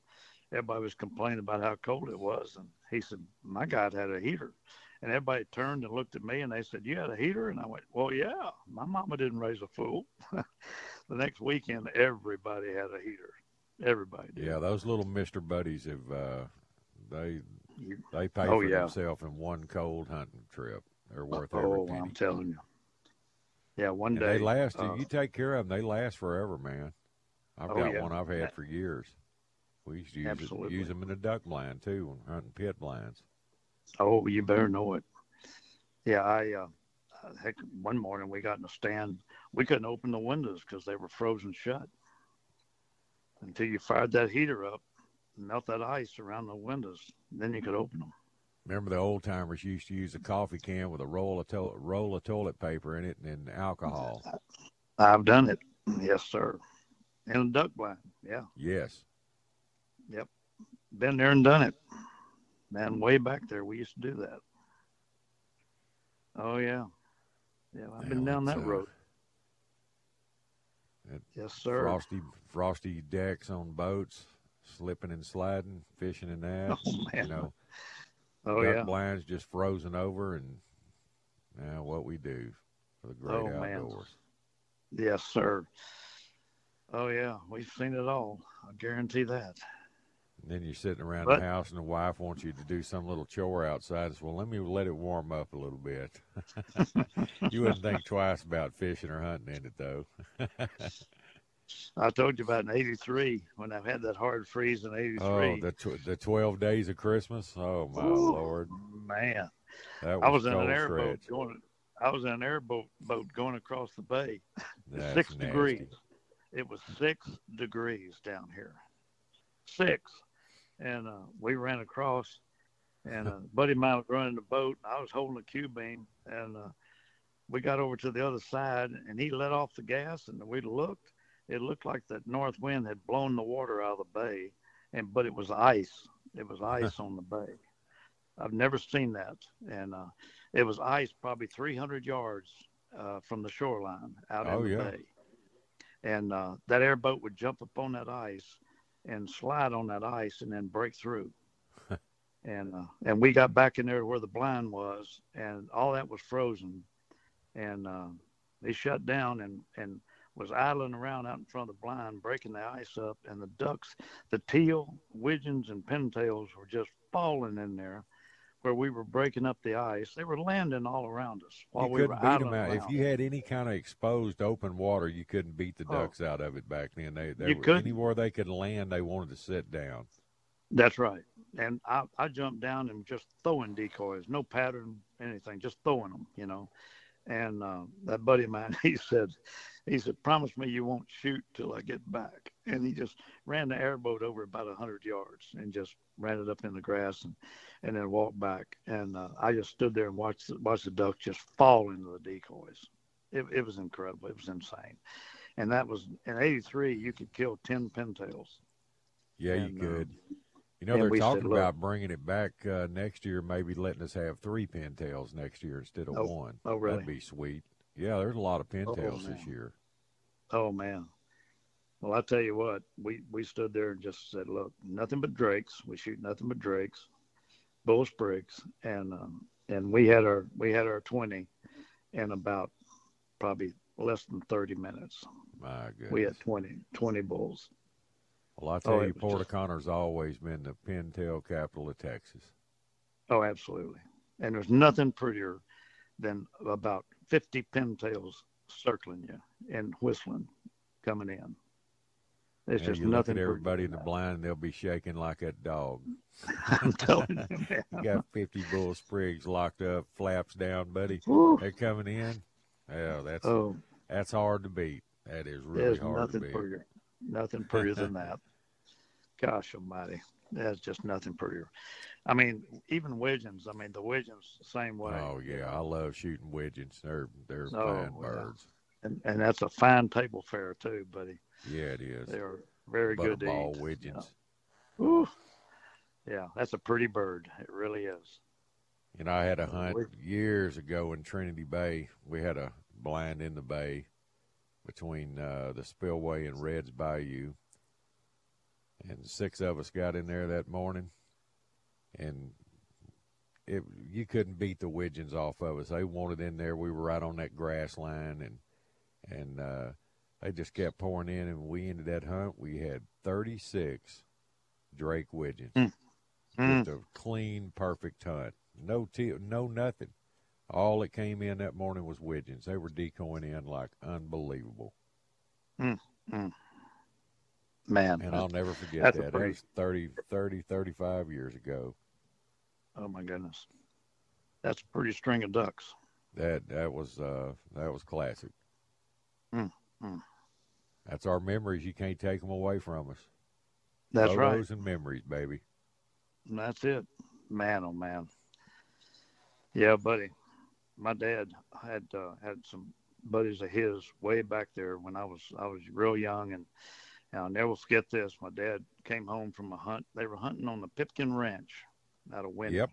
everybody was complaining about how cold it was. And he said, My guy had a heater. And everybody turned and looked at me and they said, You had a heater? And I went, Well, yeah, my mama didn't raise a fool. the next weekend, everybody had a heater. Everybody did. Yeah, those little Mister Buddies have uh, they they pay Oh, for yeah. themselves in one cold hunting trip. They're worth every Oh, penny. I'm telling you. Yeah, one And day. they last. uh, you take care of them, they last forever, man. I've Oh, got yeah. one I've had That- for years. We used to use it, use them in the duck blind too, when hunting pit blinds. Oh, you better know it. Yeah, I uh, heck, one morning we got in a stand. We couldn't open the windows because they were frozen shut. Until you fired that heater up, melt that ice around the windows, then you could open them. Remember the old timers used to use a coffee can with a roll of to- roll of toilet paper in it and alcohol. I've done it. Yes, sir. In a duck blind. Yeah. Yes. Yep. Been there and done it. Man, way back there, we used to do that. Oh yeah. Yeah, I've been down that uh, road. Yes, sir. Frosty, frosty decks on boats, slipping and sliding, fishing and that. Oh, man. You know, Oh duck yeah. blinds just frozen over, and now what we do for the great Oh, man. Yes, sir. Oh yeah, we've seen it all. I guarantee that. And then you're sitting around But- the house, and the wife wants you to do some little chore outside. So, well, let me let it warm up a little bit. you wouldn't think twice about fishing or hunting in it, though. I told you about in '83 when I had that hard freeze in '83. oh, the tw- the twelve days of Christmas. Oh my Ooh, lord, man. that was, I was in an airboat stretch. going. I was in an airboat boat going across the bay. That's six nasty. degrees. It was six degrees down here. Six, and uh, we ran across, and a buddy of mine was running the boat. And I was holding the Q beam, and uh, we got over to the other side, and he let off the gas, and we looked. It looked like that north wind had blown the water out of the bay, and but it was ice. It was ice on the bay. I've never seen that, and uh, it was ice probably 300 yards uh, from the shoreline out Oh, in the yeah. bay. And uh, that airboat would jump up on that ice and slide on that ice and then break through. and uh, and we got back in there where the blind was, and all that was frozen. And uh, they shut down and and was idling around out in front of the blind, breaking the ice up, and the ducks, the teal, widgeons, and pintails were just falling in there, where we were breaking up the ice. They were landing all around us while you we couldn't were beat them out. If you had any kind of exposed open water, you couldn't beat the Oh. ducks out of it back then. They, they You were, couldn't. anywhere they could land, they wanted to sit down. That's right. And I, I jumped down and just throwing decoys, no pattern, anything, just throwing them, you know. And uh, that buddy of mine, he said, he said, promise me you won't shoot till I get back. And he just ran the airboat over about a hundred yards and just ran it up in the grass and, and then walked back. And uh, I just stood there and watched the, watched the ducks just fall into the decoys. It, it was incredible. It was insane. And that was in '83. You could kill ten pintails. Yeah, And, you uh, could. You know, they're we said, talking about bringing it back uh, next year, maybe letting us have three pintails next year instead of Oh, one. oh, really? That'd be sweet. Yeah, there's a lot of pintails this year. Oh man. Well, I tell you what, we we stood there and just said, look, nothing but drakes. We shoot nothing but drakes, bull sprigs, and um, and we had our we had our twenty in about probably less than thirty minutes. My goodness. We had 20, 20 bulls. well, I tell oh, you, Port just- always been the pintail capital of Texas. Oh, absolutely. And there's nothing prettier than about fifty pintails circling you and whistling, coming in. There's Yeah, just you look nothing. at prettier everybody in the blind, they'll be shaking like that dog. I'm telling you, man. You got 50 bull sprigs locked up, flaps down, buddy. They're coming in. Yeah, that's Oh, that's hard to beat. That is really there's hard to nothing beat. prettier. Nothing prettier than that. Gosh almighty. that's just nothing prettier. I mean, even widgeons, I mean, the widgeons, the same way. Oh yeah, I love shooting widgeons. They're they're Oh, fine yeah. birds. And, and that's a fine table fare, too, buddy. Yeah, it is. They're very good to eat. widgeons. Ooh. Yeah, that's a pretty bird. It really is. You know, I had a hunt years ago in Trinity Bay. We had a blind in the bay between uh, the spillway and Red's Bayou, and six of us got in there that morning, and it you couldn't beat the widgeons off of us. They wanted in there. We were right on that grass line, and and uh, they just kept pouring in, and we ended that hunt. We had thirty six Drake widgeons. Mm. Just a clean, perfect hunt. No te- no nothing. All that came in that morning was widgeons. They were decoying in like unbelievable. Man, And I'll never forget That's a that. That pretty- was 30, 30, 35 years ago. oh my goodness. That's a pretty string of ducks. That that was uh that was classic. Mm, mm. That's our memories. You can't take them away from us. That's right. Photos and memories, baby. That's it. Man, oh man. Yeah, buddy. My dad had uh, had some buddies of his way back there when I was I was real young, and, and I'll never forget this. My dad came home from a hunt. They were hunting on the Pipkin Ranch out of Winnie. Yep.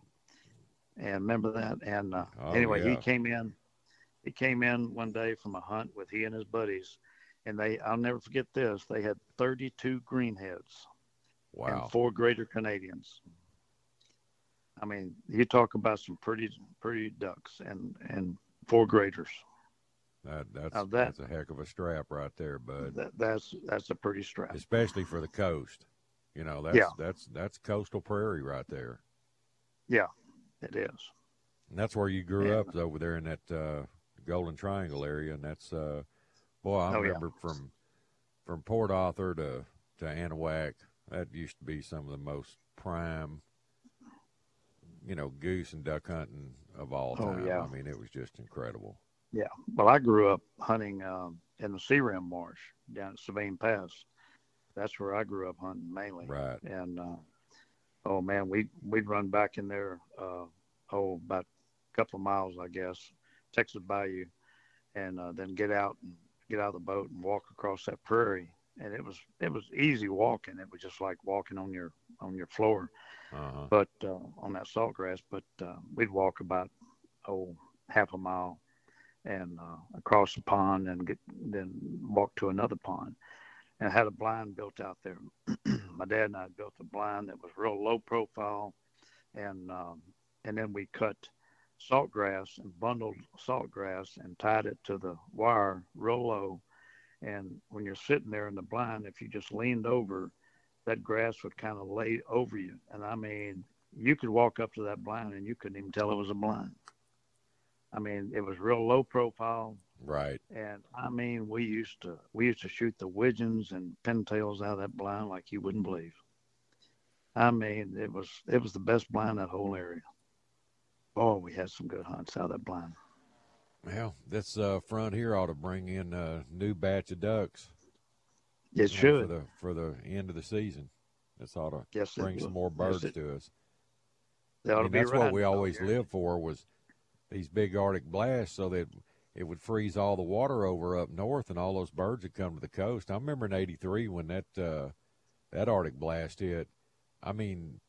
And remember that? And uh, Oh, anyway, he came in. He came in one day from a hunt with he and his buddies, and they I'll never forget this. They had 32 greenheads Wow. and four greater Canadians. I mean, you talk about some pretty pretty ducks and and four graders. That, that's that- that's a heck of a strap right there, bud. That, that's that's a pretty strap. Especially for the coast. You know, that's Yeah. that's that's coastal prairie right there. Yeah, it is. And that's where you grew Yeah. up over there in that uh, Golden Triangle area, and that's uh, boy, I Oh, yeah. remember from from Port Arthur to to Anahuac. That used to be some of the most prime, you know, goose and duck hunting of all Oh, time. yeah. I mean, it was just incredible. Yeah. Well, I grew up hunting um, in the Sea Rim Marsh down at Sabine Pass. That's where I grew up hunting mainly. Right. And uh, oh man, we we'd run back in there. Uh, oh, about a couple of miles, I guess, Texas Bayou, and uh, then get out and get out of the boat and walk across that prairie. And it was it was easy walking. It was just like walking on your on your floor Uh-huh. but uh, on that salt grass. But uh, we'd walk about oh half a mile and uh, across the pond and get, then walk to another pond. And I had a blind built out there. My dad and I built a blind that was real low profile, and um, and then we cut salt grass and bundled salt grass and tied it to the wire real low. And when you're sitting there in the blind, if you just leaned over, that grass would kind of lay over you. And I mean, you could walk up to that blind and you couldn't even tell it was a blind. I mean, it was real low profile. Right. And I mean, we used to we used to shoot the widgeons and pintails out of that blind like you wouldn't believe. I mean, it was it was the best blind in that whole area. Oh, we had some good hunts out of that blind. Well, this uh, front here ought to bring in a new batch of ducks. It you know, should. for the for the end of the season. This ought to Yes, bring some more Yes, birds it- to us. They ought I to mean, be that's what we always here. lived for was these big Arctic blasts, so that it would freeze all the water over up north, and all those birds would come to the coast. I remember in '83 when that uh, that Arctic blast hit. I mean,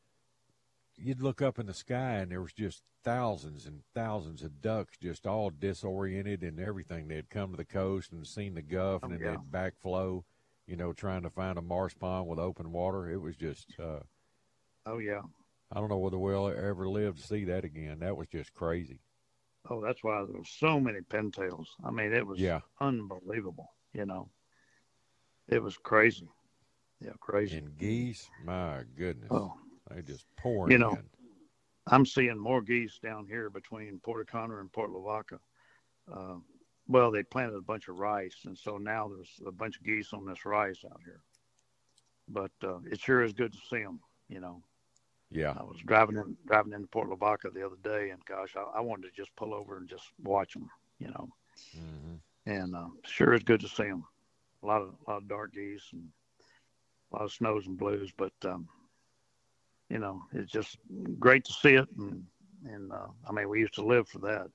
you'd look up in the sky, and there was just thousands and thousands of ducks, just all disoriented and everything. They'd come to the coast and seen the Gulf and Oh, then yeah. they'd backflow. You know, trying to find a marsh pond with open water. It was just. Uh, Oh yeah. I don't know whether we'll ever live to see that again. That was just crazy. Oh, that's why there was so many pintails. I mean, it was Yeah. unbelievable. You know, it was crazy. Yeah, crazy. And geese, my goodness, Oh. they just pouring You know, in. I'm seeing more geese down here between Port O'Connor and Port Lavaca. Uh, well, they planted a bunch of rice, and so now there's a bunch of geese on this rice out here. But uh, it sure is good to see them. You know, Yeah, I was driving in driving into Port Lavaca the other day, and gosh, I, I wanted to just pull over and just watch them. You know, hmm and uh, sure is good to see them. A lot of a lot of dark geese and a lot of snows and blues, but um, you know, it's just great to see it. And and uh, I mean, we used to live for that.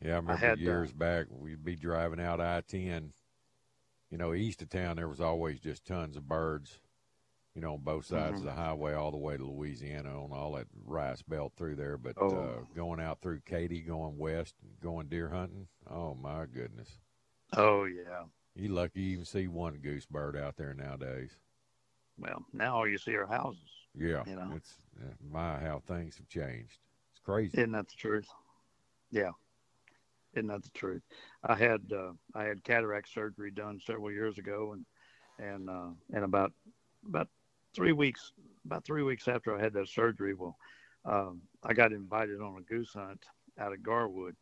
yeah. I remember had, uh, years back we'd be driving out I ten. You know, east of town there was always just tons of birds. You know, on both sides Mm-hmm. of the highway, all the way to Louisiana, on all that rice belt through there. But Oh. uh, going out through Katy, going west, going deer hunting. Oh my goodness, Oh yeah. you lucky you even see one goose bird out there nowadays. Well, now all you see are houses. Yeah, You know. it's uh, my how things have changed. It's crazy. Isn't that the truth? Yeah. Isn't that the truth? I had uh, I had cataract surgery done several years ago, and and uh, and about about three weeks about three weeks after I had that surgery, well, um, I got invited on a goose hunt out of Garwood,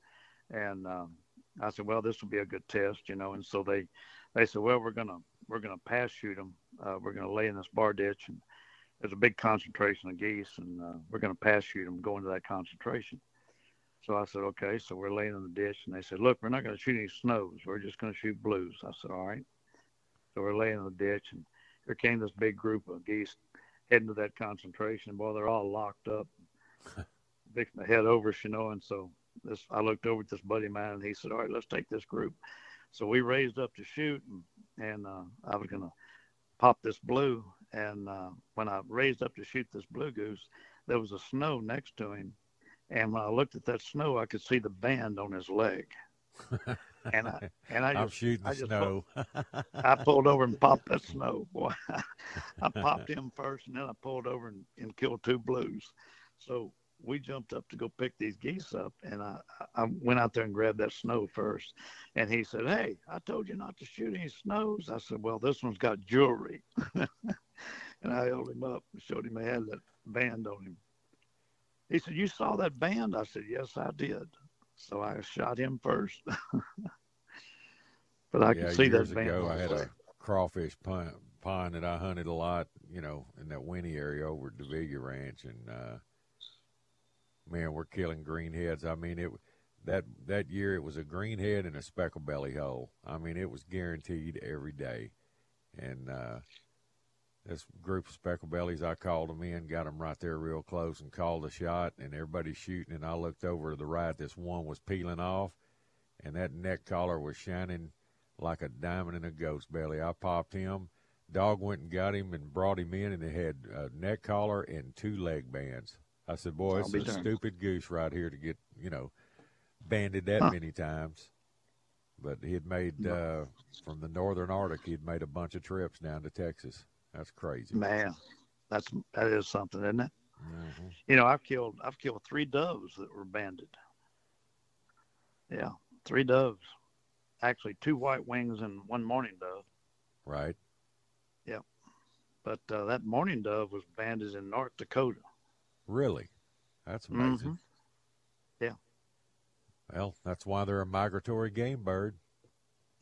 and um, I said, well, this will be a good test, you know. And so they they said, well, we're gonna we're gonna pass shoot them. Uh, we're gonna lay in this bar ditch, and there's a big concentration of geese, and uh, we're gonna pass shoot them, go into that concentration. So I said, okay. So we're laying in the ditch, and they said, look, we're not to shoot any snows. We're just to shoot blues. I said, all right. So we're laying in the ditch, and here came this big group of geese heading to that concentration. Boy, they're all locked up, fixing to head over know. And so this I looked over at this buddy of mine and he said, "All right, let's take this group." So we raised up to shoot, and, and uh, I was gonna pop this blue. And uh, when I raised up to shoot this blue goose, there was a snow next to him, and when I looked at that snow, I could see the band on his leg. and I and I I'm just, shooting I just snow. Pulled, I pulled over and popped that snow, boy. I popped him first, and then I pulled over and, and killed two blues. So we jumped up to go pick these geese up, and I, I went out there and grabbed that snow first. And he said, "Hey, I told you not to shoot any snows." I said, "Well, this one's got jewelry," and I held him up and showed him I had that band on him. He said, "You saw that band?" I said, "Yes, I did." So I shot him first. but I yeah, could see years that ago, I had a crawfish pond, pond that I hunted a lot, you know, in that Winnie area over at Davila Ranch, and uh, man, we're killing greenheads. I mean, it that that year it was a greenhead and a speckle belly hole. I mean, it was guaranteed every day, and uh, this group of speckle bellies, I called them in, got them right there real close, and called a shot, and everybody's shooting, and I looked over to the right. This one was peeling off, and that neck collar was shining like a diamond in a goat's belly. I popped him. Dog went and got him and brought him in, and it had a neck collar and two leg bands. I said, "Boy, I'll it's a darned. stupid goose right here to get you know banded that Huh. many times." But he had made uh, from the northern Arctic. He'd made a bunch of trips down to Texas. That's crazy. Man, that's that is something, isn't it? Mhm. You know, I've killed I've killed three doves that were banded. Yeah, three doves. Actually, two white wings and one mourning dove. Right. Yep. But uh, that mourning dove was banded in North Dakota. Really? That's amazing. Mhm. Yeah. Well, that's why they're a migratory game bird.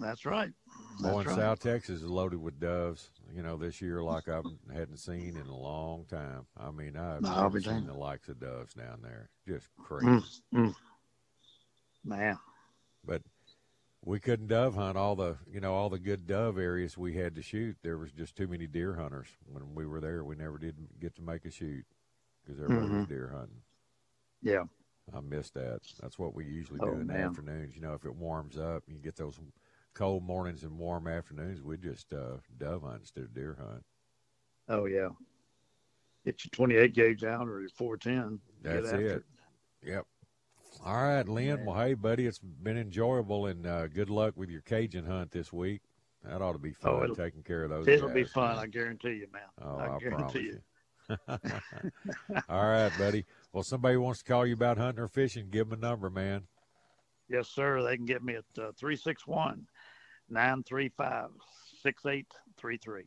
That's right. Boy, That's in right. South Texas is loaded with doves. You know, this year like I hadn't seen in a long time. I mean, I've I'll never seen the likes of doves down there. Just crazy. Mm, mm. Man, But we couldn't dove hunt all the, you know, all the good dove areas we had to shoot. There was just too many deer hunters when we were there. We never did get to make a shoot because everybody was Mhm. deer hunting. yeah. I missed that. That's what we usually Oh, do in the afternoons. You know, if it warms up, you get those cold mornings and warm afternoons. We just uh, dove hunt instead of deer hunt. Oh yeah. Get your 28 gauge out or your 410. That's Get after it. Yep. All right, Lynn. Well, hey, buddy, it's been enjoyable, and uh, good luck with your Cajun hunt this week. That ought to be Oh, fun it'll- taking care of those. It'll be fun. I guarantee you, man. Oh, I I, guarantee promise you. you. All right, buddy. Well, somebody wants to call you about hunting or fishing. Give them a number, man. Yes, sir. They can get me at uh, 361 935 6833.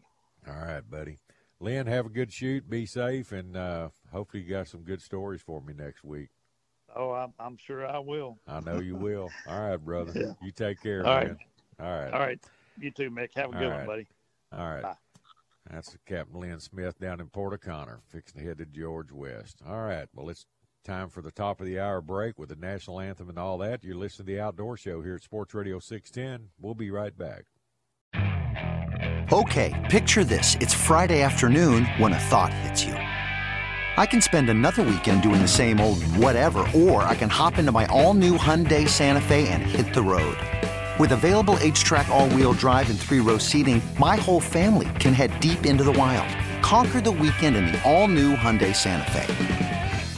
All right, buddy. Lynn, have a good shoot. Be safe, and uh, hopefully you got some good stories for me next week. Oh, I'm, I'm sure I will. I know you will. All right, brother. Yeah. You take care, All man. right. All right. All right. You too, Mick. Have a All good right. one, buddy. All right. Bye. That's Captain Lynn Smith down in Port O'Connor, fixing to head to George West. All right. Well, it's time for the top of the hour break with the national anthem and all that. You're listening to the Outdoor Show here at Sports Radio 610. We'll be right back. Okay, picture this. It's Friday afternoon when a thought hits you. I can spend another weekend doing the same old whatever, or I can hop into my all new Hyundai Santa Fe and hit the road. With available HTRAC, all wheel drive, and three row seating, my whole family can head deep into the wild. Conquer the weekend in the all new Hyundai Santa Fe.